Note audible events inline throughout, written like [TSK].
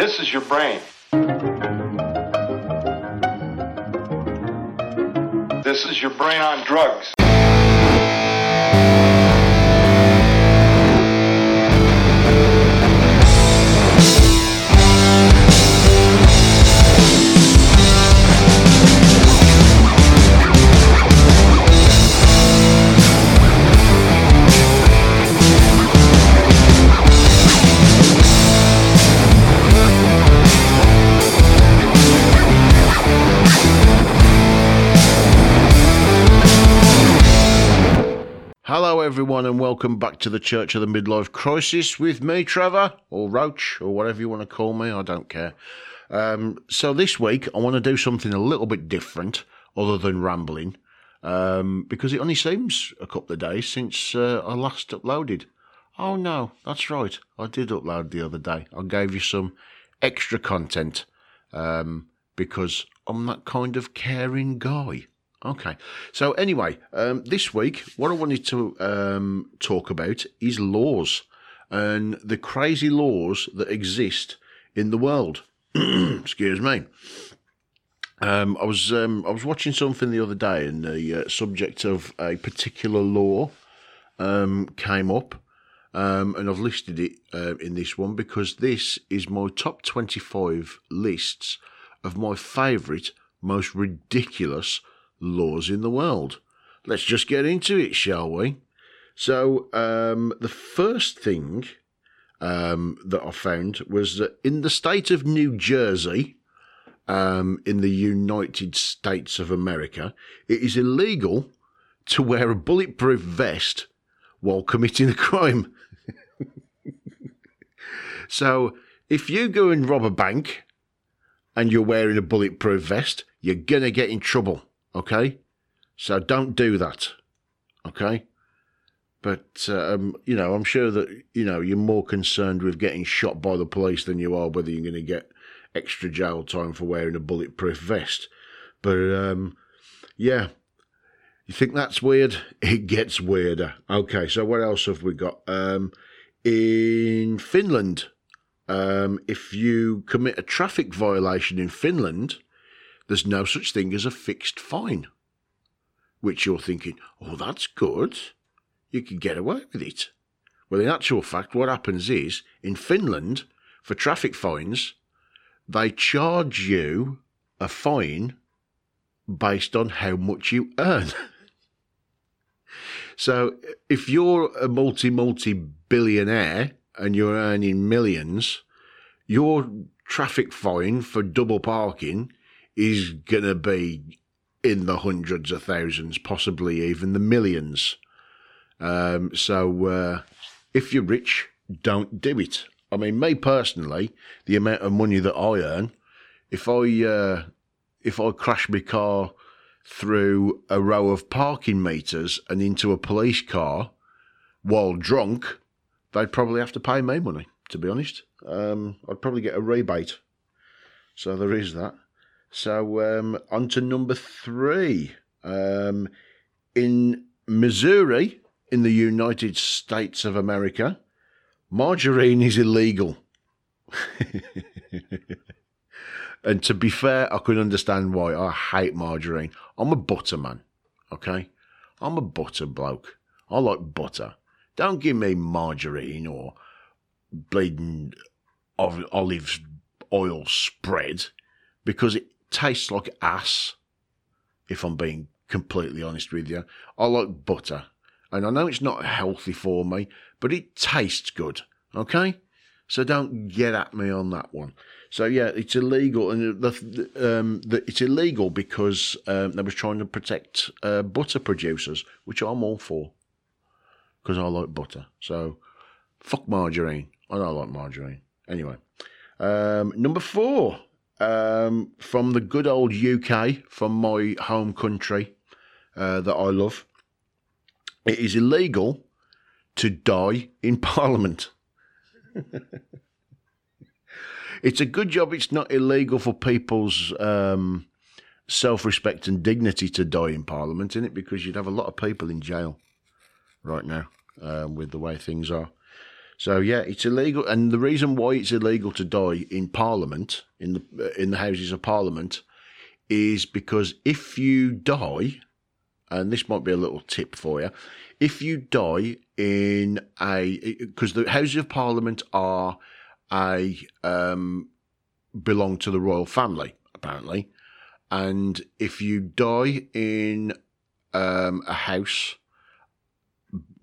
This is your brain. This is your brain on drugs. Welcome back to the Church of the Midlife Crisis with me, Trevor, or Roach, or whatever you want to call me. I don't care. Um, so, this week, I want to do something a little bit different other than rambling um, because it only seems a couple of days since uh, I last uploaded. Oh, no, that's right. I did upload the other day. I gave you some extra content um, because I'm that kind of caring guy. Okay. So anyway, um, this week, what I wanted to um, talk about is laws and the crazy laws that exist in the world. [CLEARS THROAT] Excuse me. Um, I was um, I was watching something the other day, and the uh, subject of a particular law um, came up, um, and I've listed it uh, in this one because this is my top twenty-five lists of my favourite, most ridiculous laws in the world. Let's just get into it, shall we? So, um, the first thing um, that I found was that in the state of New Jersey, um, in the United States of America, it is illegal to wear a bulletproof vest while committing a crime. [LAUGHS] so, if you go and rob a bank and you're wearing a bulletproof vest, you're going to get in trouble. Okay? So don't do that. Okay? But, um, you know, I'm sure that, you know, you're more concerned with getting shot by the police than you are whether you're going to get extra jail time for wearing a bulletproof vest. But, um, yeah. You think that's weird? [LAUGHS] It gets weirder. Okay, so what else have we got? Um, in Finland, um, if you commit a traffic violation in Finland, there's no such thing as a fixed fine. Which you're thinking, oh, that's good. You can get away with it. Well, in actual fact, what happens is in Finland, for traffic fines, they charge you a fine based on how much you earn. [LAUGHS] so if you're a multi, multi billionaire and you're earning millions, your traffic fine for double parking is going to be in the hundreds of thousands, possibly even the millions. Um, so uh, if you're rich, don't do it. I mean, me personally, the amount of money that I earn, if I uh, if I crash my car through a row of parking meters and into a police car while drunk, they'd probably have to pay me money. To be honest, um, I'd probably get a rebate. So there is that. So um, on to number three. Um, in Missouri, in the United States of America, margarine is illegal. [LAUGHS] and to be fair, I can understand why. I hate margarine. I'm a butter man, okay? I'm a butter bloke. I like butter. Don't give me margarine or bleeding olive oil spread because it tastes like ass, if I'm being completely honest with you. I like butter. And I know it's not healthy for me, but it tastes good. Okay? So don't get at me on that one. So yeah, it's illegal, and the, um, the, it's illegal because um, they were trying to protect uh, butter producers, which I'm all for, because I like butter. So fuck margarine. I don't like margarine. Anyway, um, number four, um, from the good old UK, from my home country uh, that I love. It is illegal to die in [LAUGHS] Parliament. it's a good job it's not illegal for people's um, self respect and dignity to die in Parliament, isn't it? Because you'd have a lot of people in jail right now um, with the way things are. So yeah, it's illegal, and the reason why it's illegal to die in Parliament, in the in the Houses of Parliament, is because if you die, and this might be a little tip for you, if you die in a because the Houses of Parliament are a um, belong to the royal family apparently, and if you die in um, a house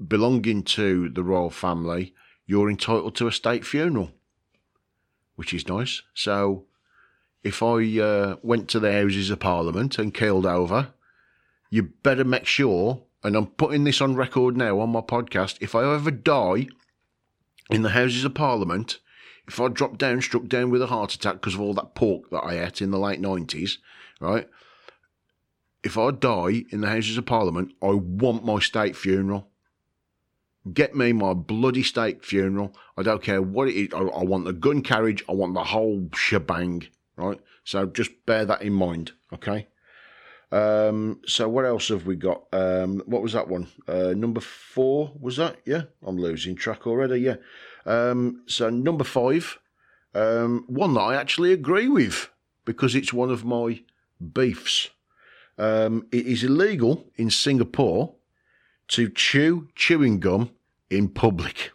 belonging to the royal family, you're entitled to a state funeral, which is nice. So, if I uh, went to the Houses of Parliament and killed over, you better make sure, and I'm putting this on record now on my podcast, if I ever die in the Houses of Parliament, if I drop down, struck down with a heart attack because of all that pork that I ate in the late 90s, right? If I die in the Houses of Parliament, I want my state funeral. Get me my bloody state funeral. I don't care what it is. I, I want the gun carriage. I want the whole shebang, right? So just bear that in mind, okay? Um, so what else have we got? Um, what was that one? Uh, number four was that? Yeah, I'm losing track already. Yeah. Um, so number five, um, one that I actually agree with because it's one of my beefs. Um, it is illegal in Singapore to chew chewing gum in public.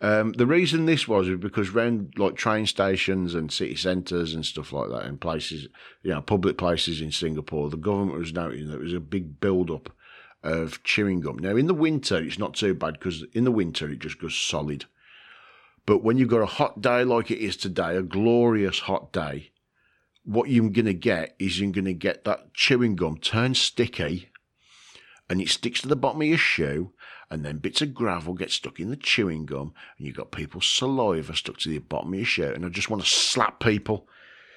Um, the reason this was is because around like train stations and city centres and stuff like that, and places, you know, public places in Singapore, the government was noting that there was a big build up of chewing gum. Now, in the winter, it's not too bad because in the winter it just goes solid. But when you've got a hot day like it is today, a glorious hot day, what you're going to get is you're going to get that chewing gum turn sticky and it sticks to the bottom of your shoe and then bits of gravel get stuck in the chewing gum and you've got people's saliva stuck to the bottom of your shoe, and I just want to slap people.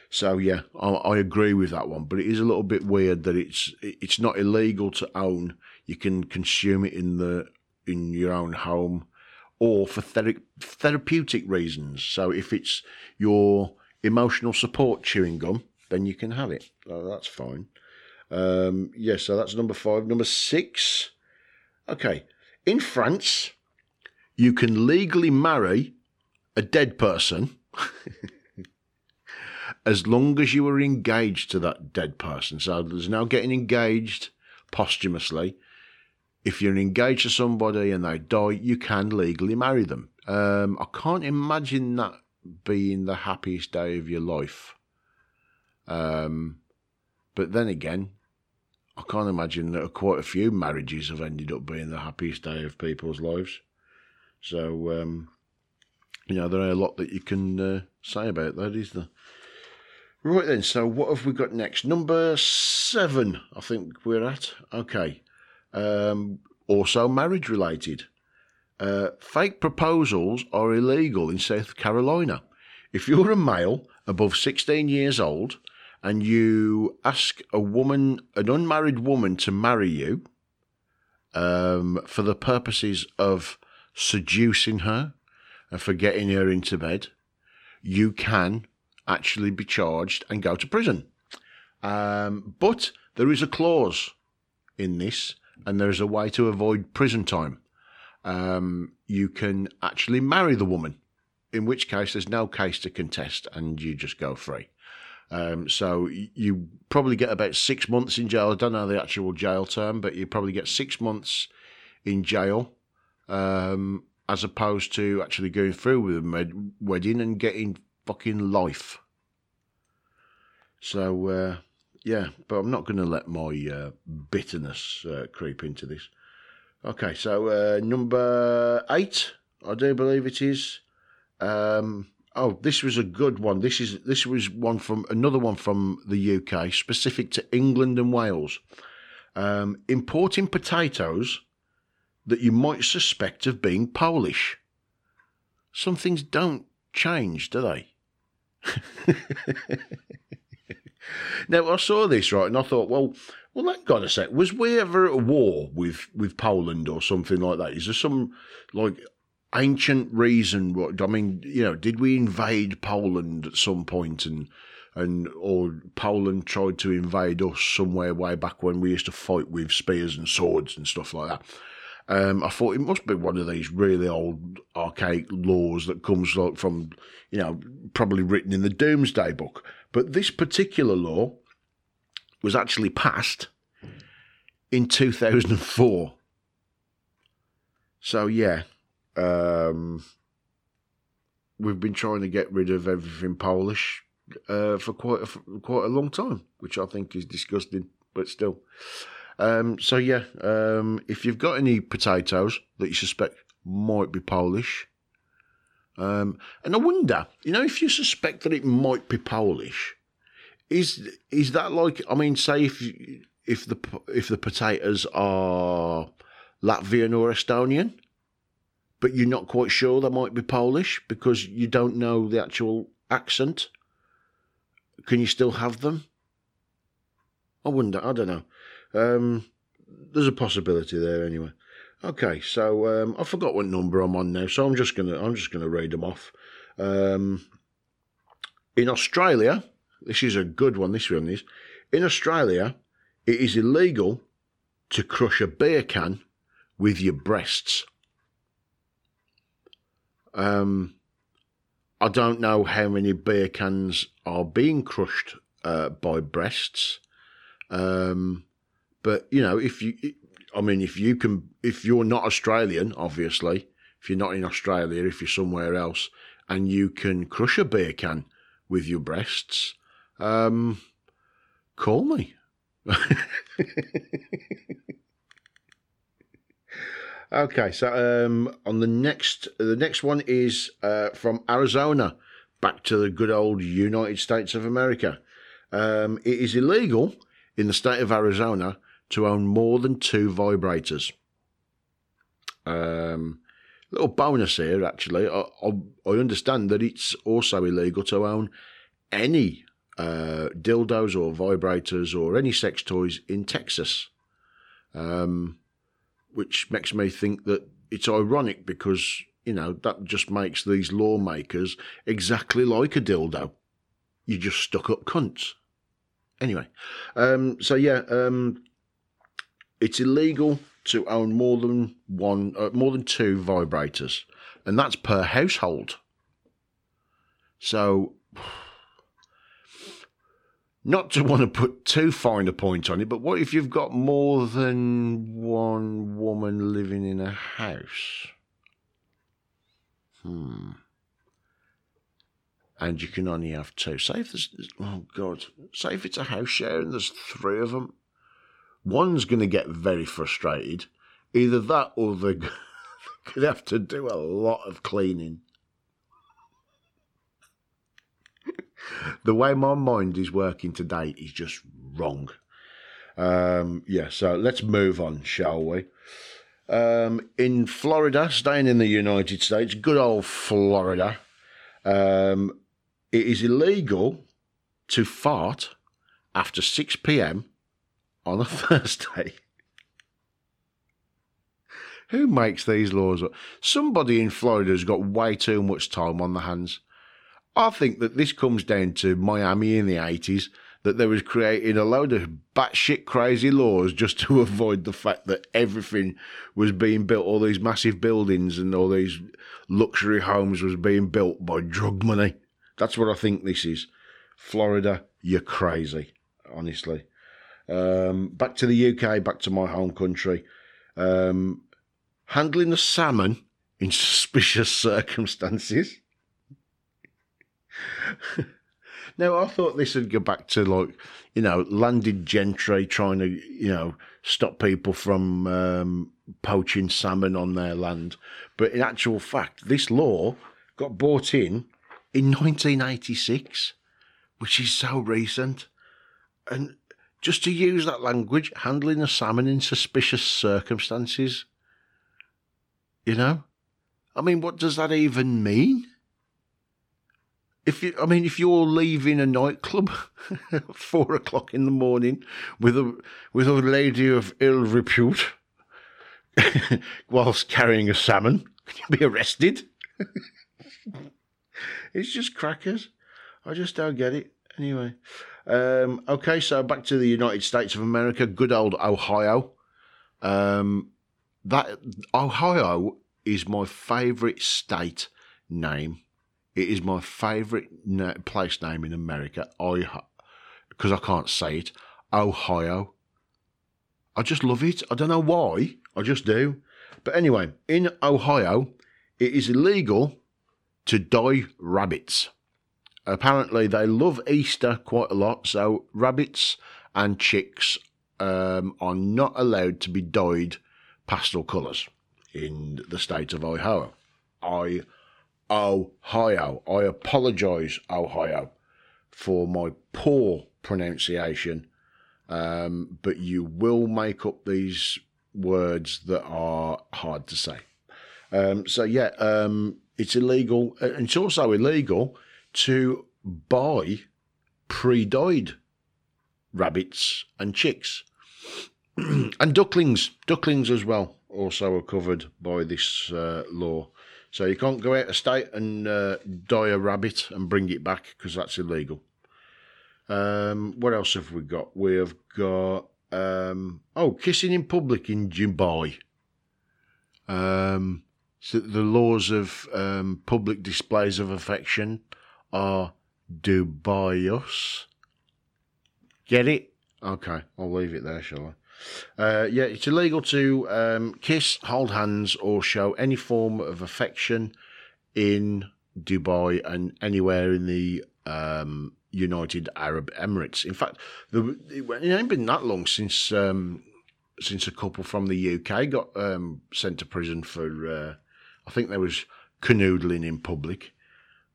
So yeah, I, I, agree with that one, but it is a little bit weird that it's it's not illegal to own you can consume it in the in your own home or for thera- therapeutic reasons. So if it's your emotional support chewing gum, then you can have it. That's fine. Um, yeah, so that's number five. Number six. Okay. In France, you can legally marry a dead person [LAUGHS] as long as you are engaged to that dead person. So there's now getting engaged posthumously if you're engaged to somebody and they die, you can legally marry them. Um, I can't imagine that being the happiest day of your life. Um, but then again, I can't imagine that quite a few marriages have ended up being the happiest day of people's lives. So, um, you know, there are a lot that you can uh, say about that, is there? Right then, so what have we got next? Number seven, I think we're at. Okay um, also marriage related. Uh, fake proposals are illegal in South Carolina. If you're a male above 16 years old and you ask a woman, an unmarried woman, to marry you um, for the purposes of seducing her and for getting her into bed, you can actually be charged and go to prison. Um, but there is a clause in this and there's a way to avoid prison time. Um, you can actually marry the woman, in which case there's no case to contest and you just go free. Um, so you probably get about six months in jail. I don't know the actual jail term, but you probably get six months in jail um, as opposed to actually going through with a med- wedding and getting fucking life. So uh, yeah, but I'm not going to let my uh, bitterness uh, creep into this. Okay, so uh, number eight, I do believe it is. Um, oh, this was a good one. This is this was one from another one from the UK, specific to England and Wales. Um, importing potatoes that you might suspect of being Polish. Some things don't change, do they? [LAUGHS] Now I saw this right, and I thought, well, well, that got a sec. Was we ever at war with with Poland or something like that? Is there some like ancient reason? What I mean, you know, did we invade Poland at some point, and and or Poland tried to invade us somewhere way back when we used to fight with spears and swords and stuff like that? Um, I thought it must be one of these really old archaic laws that comes like from, you know, probably written in the Domesday Book. But this particular law was actually passed in 2004. So yeah, um, we've been trying to get rid of everything Polish uh, for quite a, for quite a long time, which I think is disgusting, but still. Um, so yeah, um, if you've got any potatoes that you suspect might be Polish, um, and I wonder, you know, if you suspect that it might be Polish, is is that like? I mean, say if if the if the potatoes are Latvian or Estonian, but you're not quite sure they might be Polish because you don't know the actual accent. Can you still have them? I wonder. I don't know. Um, there's a possibility there anyway. Okay, so um, I forgot what number I'm on now, so I'm just gonna I'm just gonna read them off. Um, in Australia, this is a good one. This one is in Australia, it is illegal to crush a beer can with your breasts. Um, I don't know how many beer cans are being crushed uh, by breasts. Um, but you know, if you, I mean, if you can, if you're not Australian, obviously, if you're not in Australia, if you're somewhere else, and you can crush a beer can with your breasts, um, call me. [LAUGHS] okay, so um, on the next, the next one is uh, from Arizona, back to the good old United States of America. Um, it is illegal in the state of Arizona to own more than two vibrators. Um, little bonus here, actually. I, I, I, understand that it's also illegal to own any uh, dildos or vibrators or any sex toys in Texas, um, which makes me think that it's ironic because you know that just makes these lawmakers exactly like a dildo. You just stuck up cunts. Anyway, um, so yeah, um, it's illegal to own more than one, uh, more than two vibrators, and that's per household. So, not to want to put too fine a point on it, but what if you've got more than one woman living in a house? Hmm. And you can only have two. Say if there's, oh God, say if it's a house share and there's three of them one's going to get very frustrated. Either that or they're [LAUGHS] going to have to do a lot of cleaning. The way my mind is working today is just wrong. Um, yeah, so let's move on, shall we? Um, in Florida, staying in the United States, good old Florida, um, it is illegal to fart after 6 p.m on a [LAUGHS] Thursday. Who makes these laws? Somebody in Florida has got way too much time on the hands. I think that this comes down to Miami in the 80s, that they was creating a load of batshit crazy laws just to [LAUGHS] avoid the fact that everything was being built, all these massive buildings and all these luxury homes was being built by drug money. That's what I think this is. Florida, you're crazy, honestly. Um, back to the UK, back to my home country. Um, handling the salmon in [LAUGHS] suspicious circumstances. [LAUGHS] now, I thought this would go back to like, you know, landed gentry trying to, you know, stop people from um, poaching salmon on their land. But in actual fact, this law got brought in in 1986, which is so recent. And just to use that language, handling a salmon in suspicious circumstances. You know? I mean, what does that even mean? If you, I mean, if you're leaving a nightclub at [LAUGHS] four o'clock in the morning with a with a lady of ill repute, [LAUGHS] whilst carrying a salmon, can you be arrested? [LAUGHS] it's just crackers. I just don't get it. Anyway, um, okay, so back to the United States of America, good old Ohio. Um, that Ohio is my favourite state name. It is my favourite na- place name in America. I because I can't say it. Ohio. I just love it. I don't know why. I just do. But anyway, in Ohio, it is illegal to dye rabbits. Apparently, they love Easter quite a lot, so rabbits and chicks um, are not allowed to be dyed pastel colours in the state of Ohio. I, Ohio. I apologise, Ohio, for my poor pronunciation, um, but you will make up these words that are hard to say. Um, so yeah, um, it's illegal, it's also illegal to buy pre-dyed rabbits and chicks [CLEARS THROAT] and ducklings. Ducklings as well also are covered by this uh, law. So you can't go out of state and uh, dye a rabbit and bring it back because that's illegal. Um, what else have we got? We have got um, oh, kissing in public in Dubai. Um, so the laws of um, public displays of affection are dubious. Get it? Okay, I'll leave it there, shall I? Uh, yeah, it's illegal to um, kiss, hold hands, or show any form of affection in Dubai and anywhere in the um, United Arab Emirates. In fact, the, it ain't been that long since um, since a couple from the UK got um, sent to prison for, uh, I think there was canoodling in public.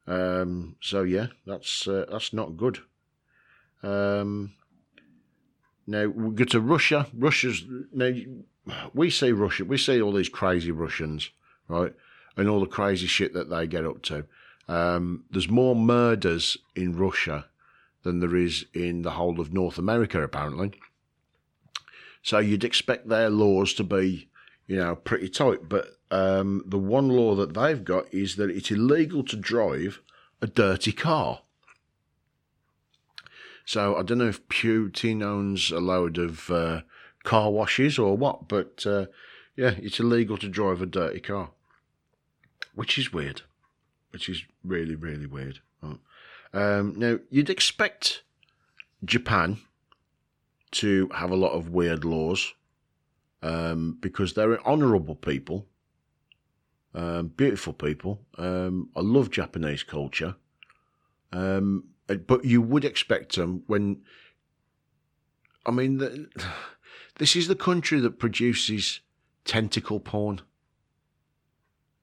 Um, so yeah, that's uh, that's not good. Um, now we go to Russia. Russia's now we see Russia. We see all these crazy Russians, right, and all the crazy shit that they get up to. Um, there's more murders in Russia than there is in the whole of North America, apparently. So you'd expect their laws to be, you know, pretty tight. But um, the one law that they've got is that it's illegal to drive a dirty car. So I don't know if Putin owns a load of uh, car washes or what, but uh, yeah, it's illegal to drive a dirty car, which is weird which is really, really weird. Um, now, you'd expect Japan to have a lot of weird laws um, because they're honourable people, um, beautiful people. Um, I love Japanese culture. Um, but you would expect them when. I mean, the, [SIGHS] this is the country that produces tentacle porn.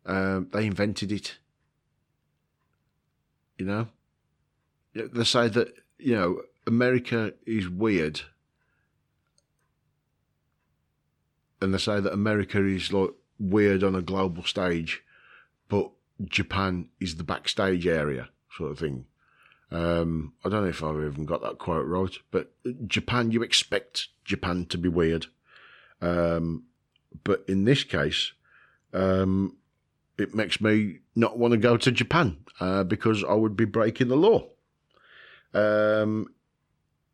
Um, they invented it. You know, they say that you know America is weird, and they say that America is like weird on a global stage, but Japan is the backstage area sort of thing. Um, I don't know if I've even got that quite right, but Japan, you expect Japan to be weird. Um, but in this case, um, it makes me not want to go to Japan uh, because I would be breaking the law. Um,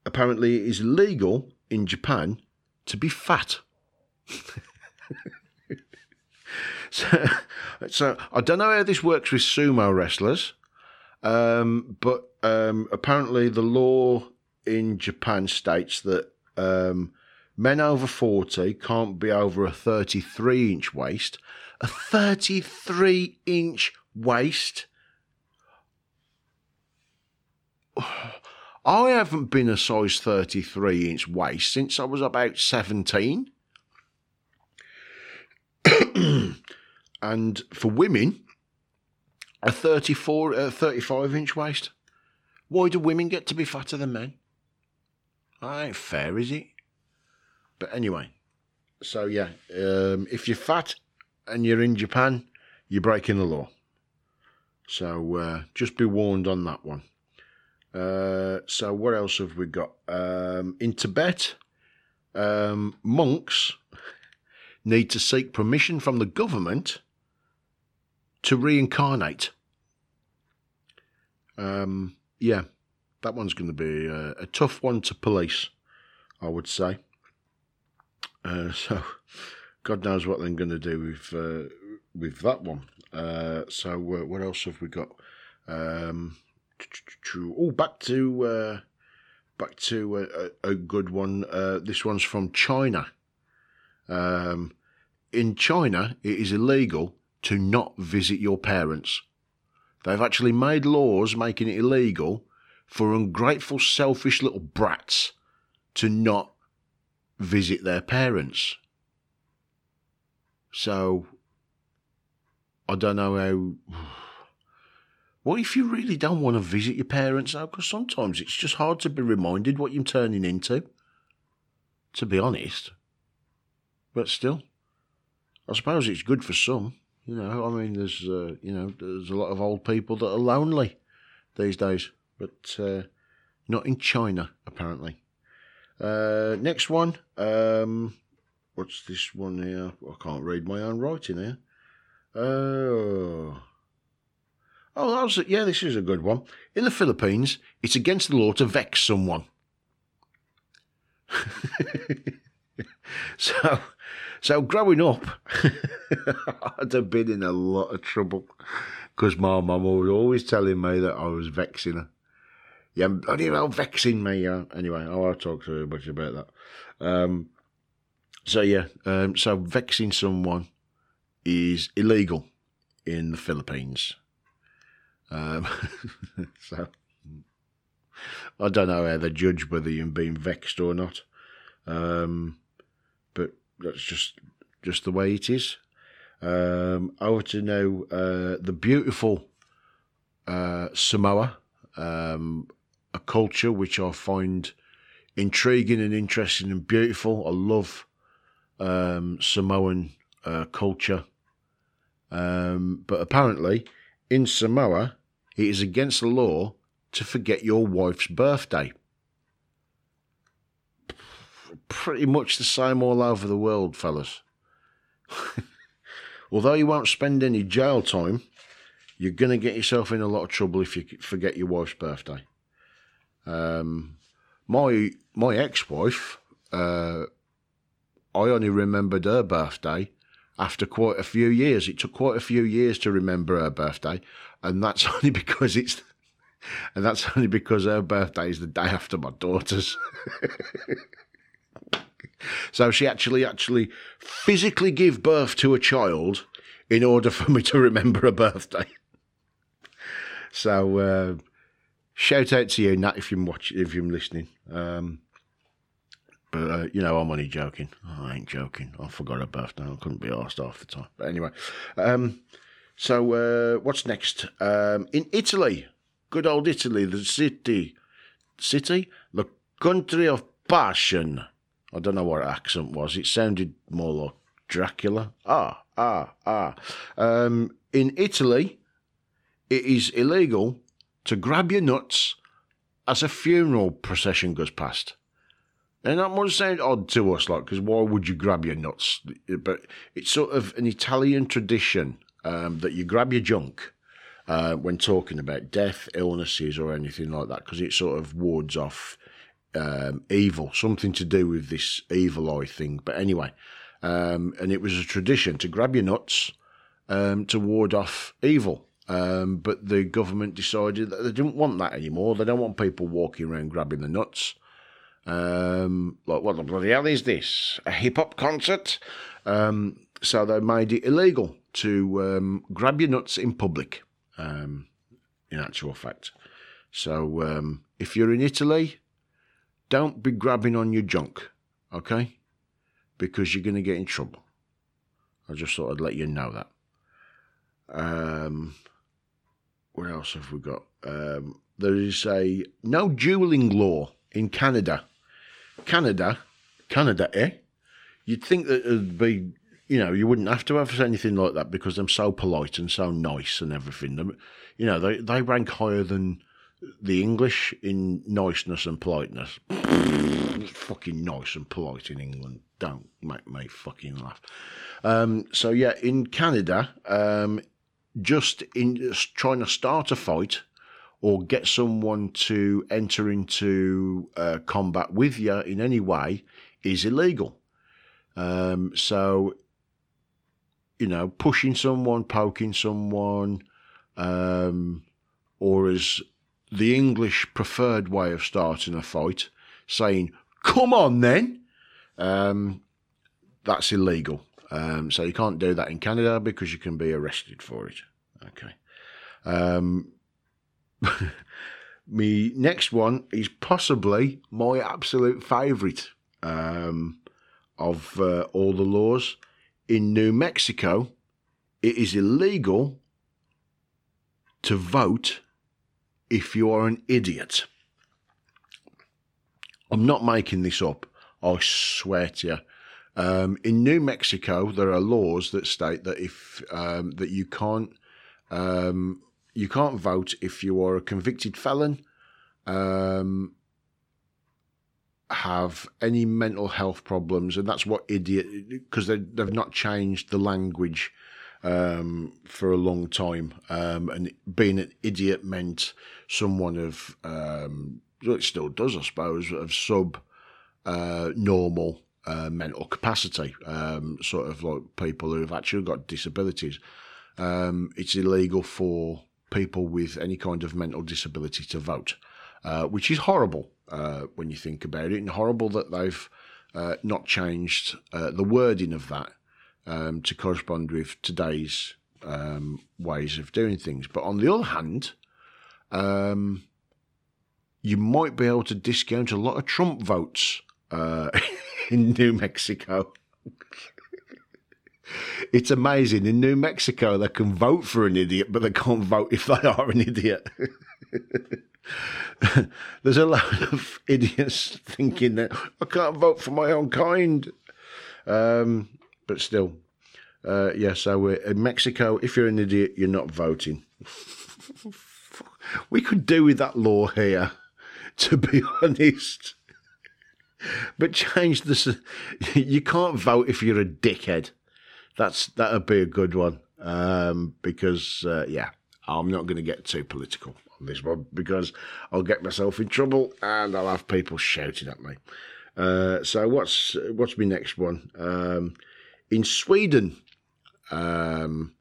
apparently, it is legal in Japan to be fat. [LAUGHS] so, so I don't know how this works with sumo wrestlers, um, but um, apparently the law in Japan states that um, men over 40 can't be over a 33 inch waist a 33 inch waist. [SIGHS] I haven't been a size 33 inch waist since I was about 17. [CLEARS THROAT] and for women, a 34, uh, 35 inch waist. Why do women get to be fatter than men? Ain't fair, is it? But anyway, so yeah, um, if you're fat, and you're in Japan, you're breaking the law. So uh, just be warned on that one. Uh, so what else have we got? Um, in Tibet, um, monks [LAUGHS] need to seek permission from the government to reincarnate. Um, yeah, that one's going to be a, a, tough one to police, I would say. Uh, [LAUGHS] so God knows what they're going to do with uh, with that one. Uh, so uh, what else have we got? Um, [TSK] oh, back to uh, back to a, a good one. Uh, this one's from China. Um, in China, it is illegal to not visit your parents. They've actually made laws making it illegal for ungrateful, selfish little brats to not visit their parents. So, I don't know how. [SIGHS] What if you really don't want to visit your parents though? Because sometimes it's just hard to be reminded what you're turning into. To be honest. But still, I suppose it's good for some. You know, I mean, there's uh, you know, there's a lot of old people that are lonely these days, but uh, not in China apparently. Uh, next one. Um, what's this one here? I can't read my own writing here. Oh. Oh, that was, yeah, this is a good one. In the Philippines, it's against the law to vex someone. [LAUGHS] so, so growing up, [LAUGHS] I'd have been in a lot of trouble because my mum was always telling me that I was vexing her. Yeah, bloody well vexing me. Yeah. Anyway, I will talk to her much about that. Um, so yeah, um, so vexing someone is illegal in the Philippines. Um, [LAUGHS] so I don't know how they judge whether you're being vexed or not. Um, that's just just the way it is. Um, over to know uh, the beautiful uh, Samoa, um, a culture which I find intriguing and interesting and beautiful. I love um, Samoan uh, culture, um, but apparently in Samoa it is against the law to forget your wife's birthday pretty much the same all over the world, fellas. [LAUGHS] Although you won't spend any jail time, you're going to get yourself in a lot of trouble if you forget your wife's birthday. Um, my my ex-wife, uh, I only remembered her birthday after quite a few years. It took quite a few years to remember her birthday, and that's [LAUGHS] only because it's and that's only because her birthday is the day after my daughter's. [LAUGHS] So she actually actually physically gave birth to a child in order for me to remember her birthday. So uh, shout out to you, Nat, if you're watching, if you're listening. Um, but uh, you know, I'm only joking. Oh, I ain't joking. I forgot her birthday. I couldn't be asked half the time. But anyway, um, so uh, what's next? Um, in Italy, good old Italy, the city, city, the country of passion. I don't know what accent was. It sounded more like Dracula. Ah, ah, ah. Um, in Italy, it is illegal to grab your nuts as a funeral procession goes past. And that must sound odd to us, like, because why would you grab your nuts? But it's sort of an Italian tradition um, that you grab your junk uh, when talking about death, illnesses, or anything like that, because it sort of wards off um, evil, something to do with this evil eye thing. But anyway, um, and it was a tradition to grab your nuts um, to ward off evil. Um, but the government decided that they didn't want that anymore. They don't want people walking around grabbing the nuts. Um, like, what the bloody hell is this? A hip hop concert? Um, so they made it illegal to grab your nuts in public, in actual fact. So if you're in Italy, don't be grabbing on your junk, okay? Because you're going to get in trouble. I just thought I'd let you know that. Um, what else have we got? Um, there is a no dueling law in Canada. Canada, Canada, eh? You'd think that it'd be, you know, you wouldn't have to have anything like that because they're so polite and so nice and everything. You know, they, they rank higher than the English in niceness and politeness. fucking nice and polite in England. Don't make me fucking laugh. Um, so yeah, in Canada, um, just in trying to start a fight or get someone to enter into uh, combat with you in any way is illegal. Um, so you know, pushing someone, poking someone, um, or as the English preferred way of starting a fight, saying, come on then, um, that's illegal. Um, so you can't do that in Canada because you can be arrested for it. Okay. Um, [LAUGHS] my next one is possibly my absolute favourite um, of uh, all the laws. In New Mexico, it is illegal to vote if you are an idiot. I'm not making this up. I swear to you. Um, in New Mexico, there are laws that state that if um, that you can't um, you can't vote if you are a convicted felon, um, have any mental health problems, and that's what idiot because they, they've not changed the language um, for a long time, um, and being an idiot meant someone of um, it still does, I suppose, of sub uh, normal uh, mental capacity, um, sort of like people who have actually got disabilities. Um, it's illegal for people with any kind of mental disability to vote, uh, which is horrible uh, when you think about it, and horrible that they've uh, not changed uh, the wording of that um, to correspond with today's um, ways of doing things. But on the other hand, um, you might be able to discount a lot of Trump votes uh, [LAUGHS] in New Mexico. it's amazing. In New Mexico, they can vote for an idiot, but they can't vote if they are an idiot. [LAUGHS] There's a lot of idiots thinking that I can't vote for my own kind. Um, but still, uh, yeah, so in Mexico, if you're an idiot, you're not voting. [LAUGHS] we could do with that law here, [LAUGHS] to be honest. But change this. [LAUGHS] You can't vote if you're a dickhead. That's that'd be a good one. Um, because uh, yeah, I'm not going to get too political on this one because I'll get myself in trouble and I'll have people shouting at me. Uh, so what's what's my next one? Um, in Sweden, um,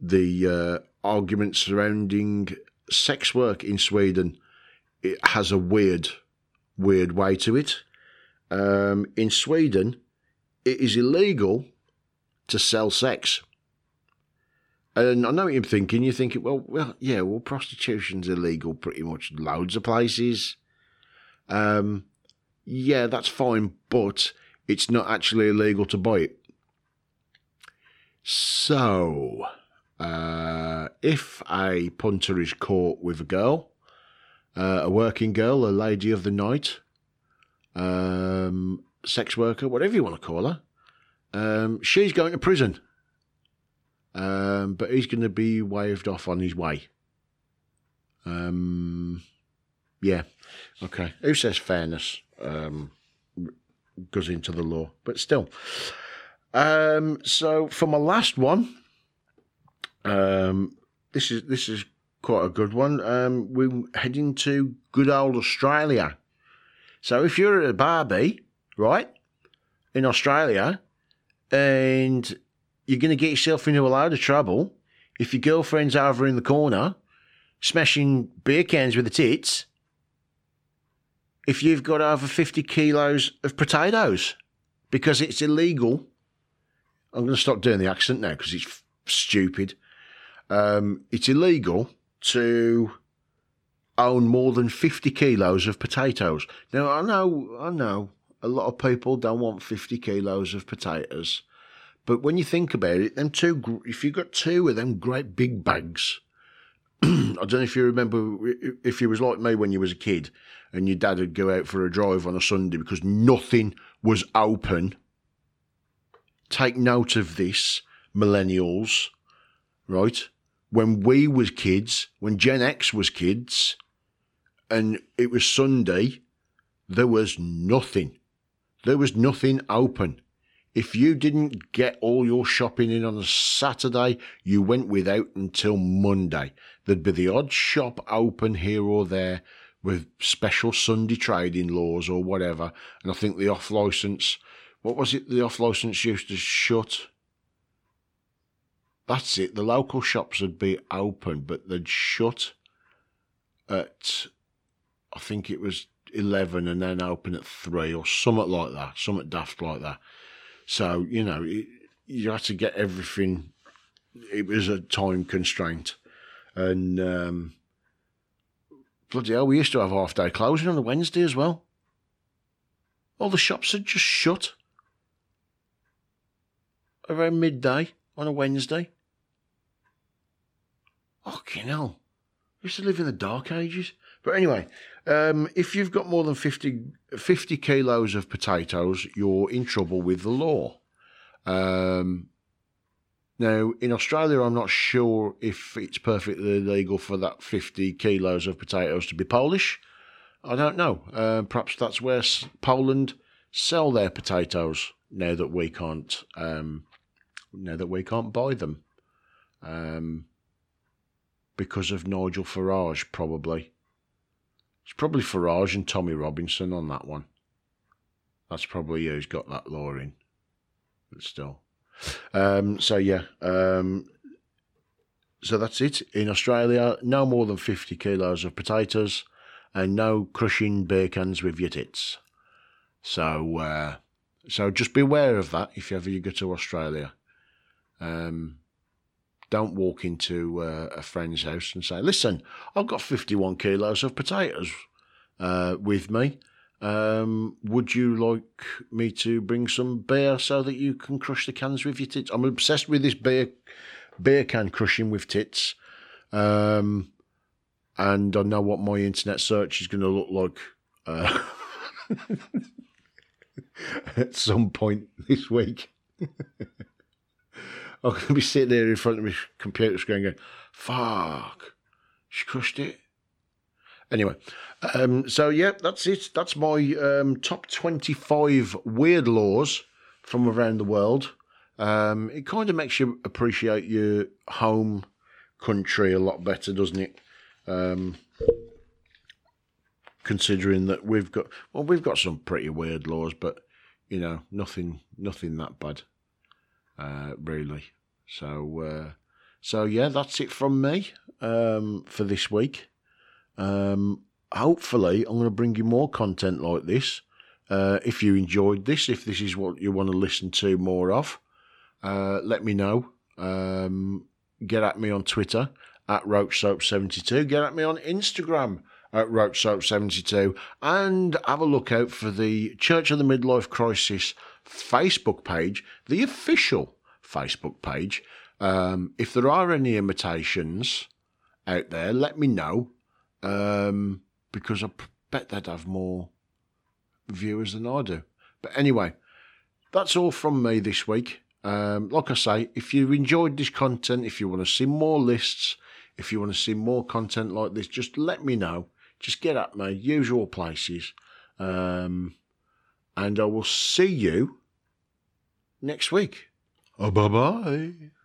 the uh, argument surrounding sex work in Sweden it has a weird, weird way to it. Um, in Sweden, it is illegal to sell sex. And I know what you're thinking. You're thinking, well, well, yeah, well, prostitution's illegal pretty much loads of places. Um, yeah, that's fine, but it's not actually illegal to buy it. So, uh, if a punter is caught with a girl, uh, a working girl, a lady of the night, um, sex worker, whatever you want to call her, um, she's going to prison. Um, but he's going to be waved off on his way. Um, yeah, okay. Who says fairness um, goes into the law? But still. Um, so for my last one, um, this is this is quite a good one. Um, we're heading to good old Australia. So if you're at a Barbie, right, in Australia, and you're going to get yourself into a load of trouble if your girlfriend's over in the corner smashing beer cans with the tits, if you've got over 50 kilos of potatoes, because it's illegal. I'm going to stop doing the accent now because it's f- stupid. Um, it's illegal to own more than 50 kilos of potatoes. Now, I know, I know a lot of people don't want 50 kilos of potatoes. But when you think about it, them two, if you've got two of them great big bags, [CLEARS THROAT] I don't know if you remember if you was like me when you was a kid and your dad would go out for a drive on a Sunday because nothing was open. Take note of this, millennials, right? When we was kids, when Gen X was kids, and it was Sunday, there was nothing. There was nothing open. If you didn't get all your shopping in on a Saturday, you went without until Monday. There'd be the odd shop open here or there with special Sunday trading laws or whatever. And I think the off license, what was it the off license used to shut? that's it. The local shops would be open, but they'd shut at, I think it was 11 and then open at 3 or something like that, something daft like that. So, you know, it, you had to get everything, it was a time constraint. And, um, bloody hell, we used to have half day closing on a Wednesday as well. All the shops had just shut around midday on a Wednesday. Fucking hell. I used to live in the dark ages. But anyway, um, if you've got more than 50, 50 kilos of potatoes, you're in trouble with the law. Um, now, in Australia, I'm not sure if it's perfectly legal for that 50 kilos of potatoes to be Polish. I don't know. Uh, perhaps that's where Poland sell their potatoes now that we can't. Um, now that we can't buy them. Um, because of Nigel Farage, probably. It's probably Farage and Tommy Robinson on that one. That's probably who's got that law in. But still. Um, so, yeah. Um, so that's it. In Australia, no more than 50 kilos of potatoes and no crushing beer cans with your tits. So, uh, so just beware of that if ever you go to Australia. Um, don't walk into uh, a friend's house and say, listen, I've got 51 kilos of potatoes uh, with me. Um, would you like me to bring some beer so that you can crush the cans with your tits? I'm obsessed with this beer beer can crushing with tits. Um, and I know what my internet search is going to look like uh, [LAUGHS] at some point this week. [LAUGHS] I'm going to be sitting there in front of my computer screen going, fuck, she crushed it. Anyway, um, so yeah, that's it. That's my um, top 25 weird laws from around the world. Um, it kind of makes you appreciate your home country a lot better, doesn't it? Um, considering that we've got well, we've got some pretty weird laws, but you know, nothing, nothing that bad uh, really. So, uh, so yeah, that's it from me um, for this week. Um, hopefully, I'm going to bring you more content like this. Uh, if you enjoyed this, if this is what you want to listen to more of, uh, let me know. Um, get at me on Twitter at RoachSoap72. Get at me on Instagram at RoachSoap72. And have a look out for the Church of the Midlife Crisis Facebook page, the official Facebook page. Um, if there are any imitations out there, let me know um, because I bet they'd have more viewers than I do. But anyway, that's all from me this week. Um, like I say, if you enjoyed this content, if you want to see more lists, if you want to see more content like this, just let me know. Just get at my usual places. Um, and I will see you next week. Oh, bye bye.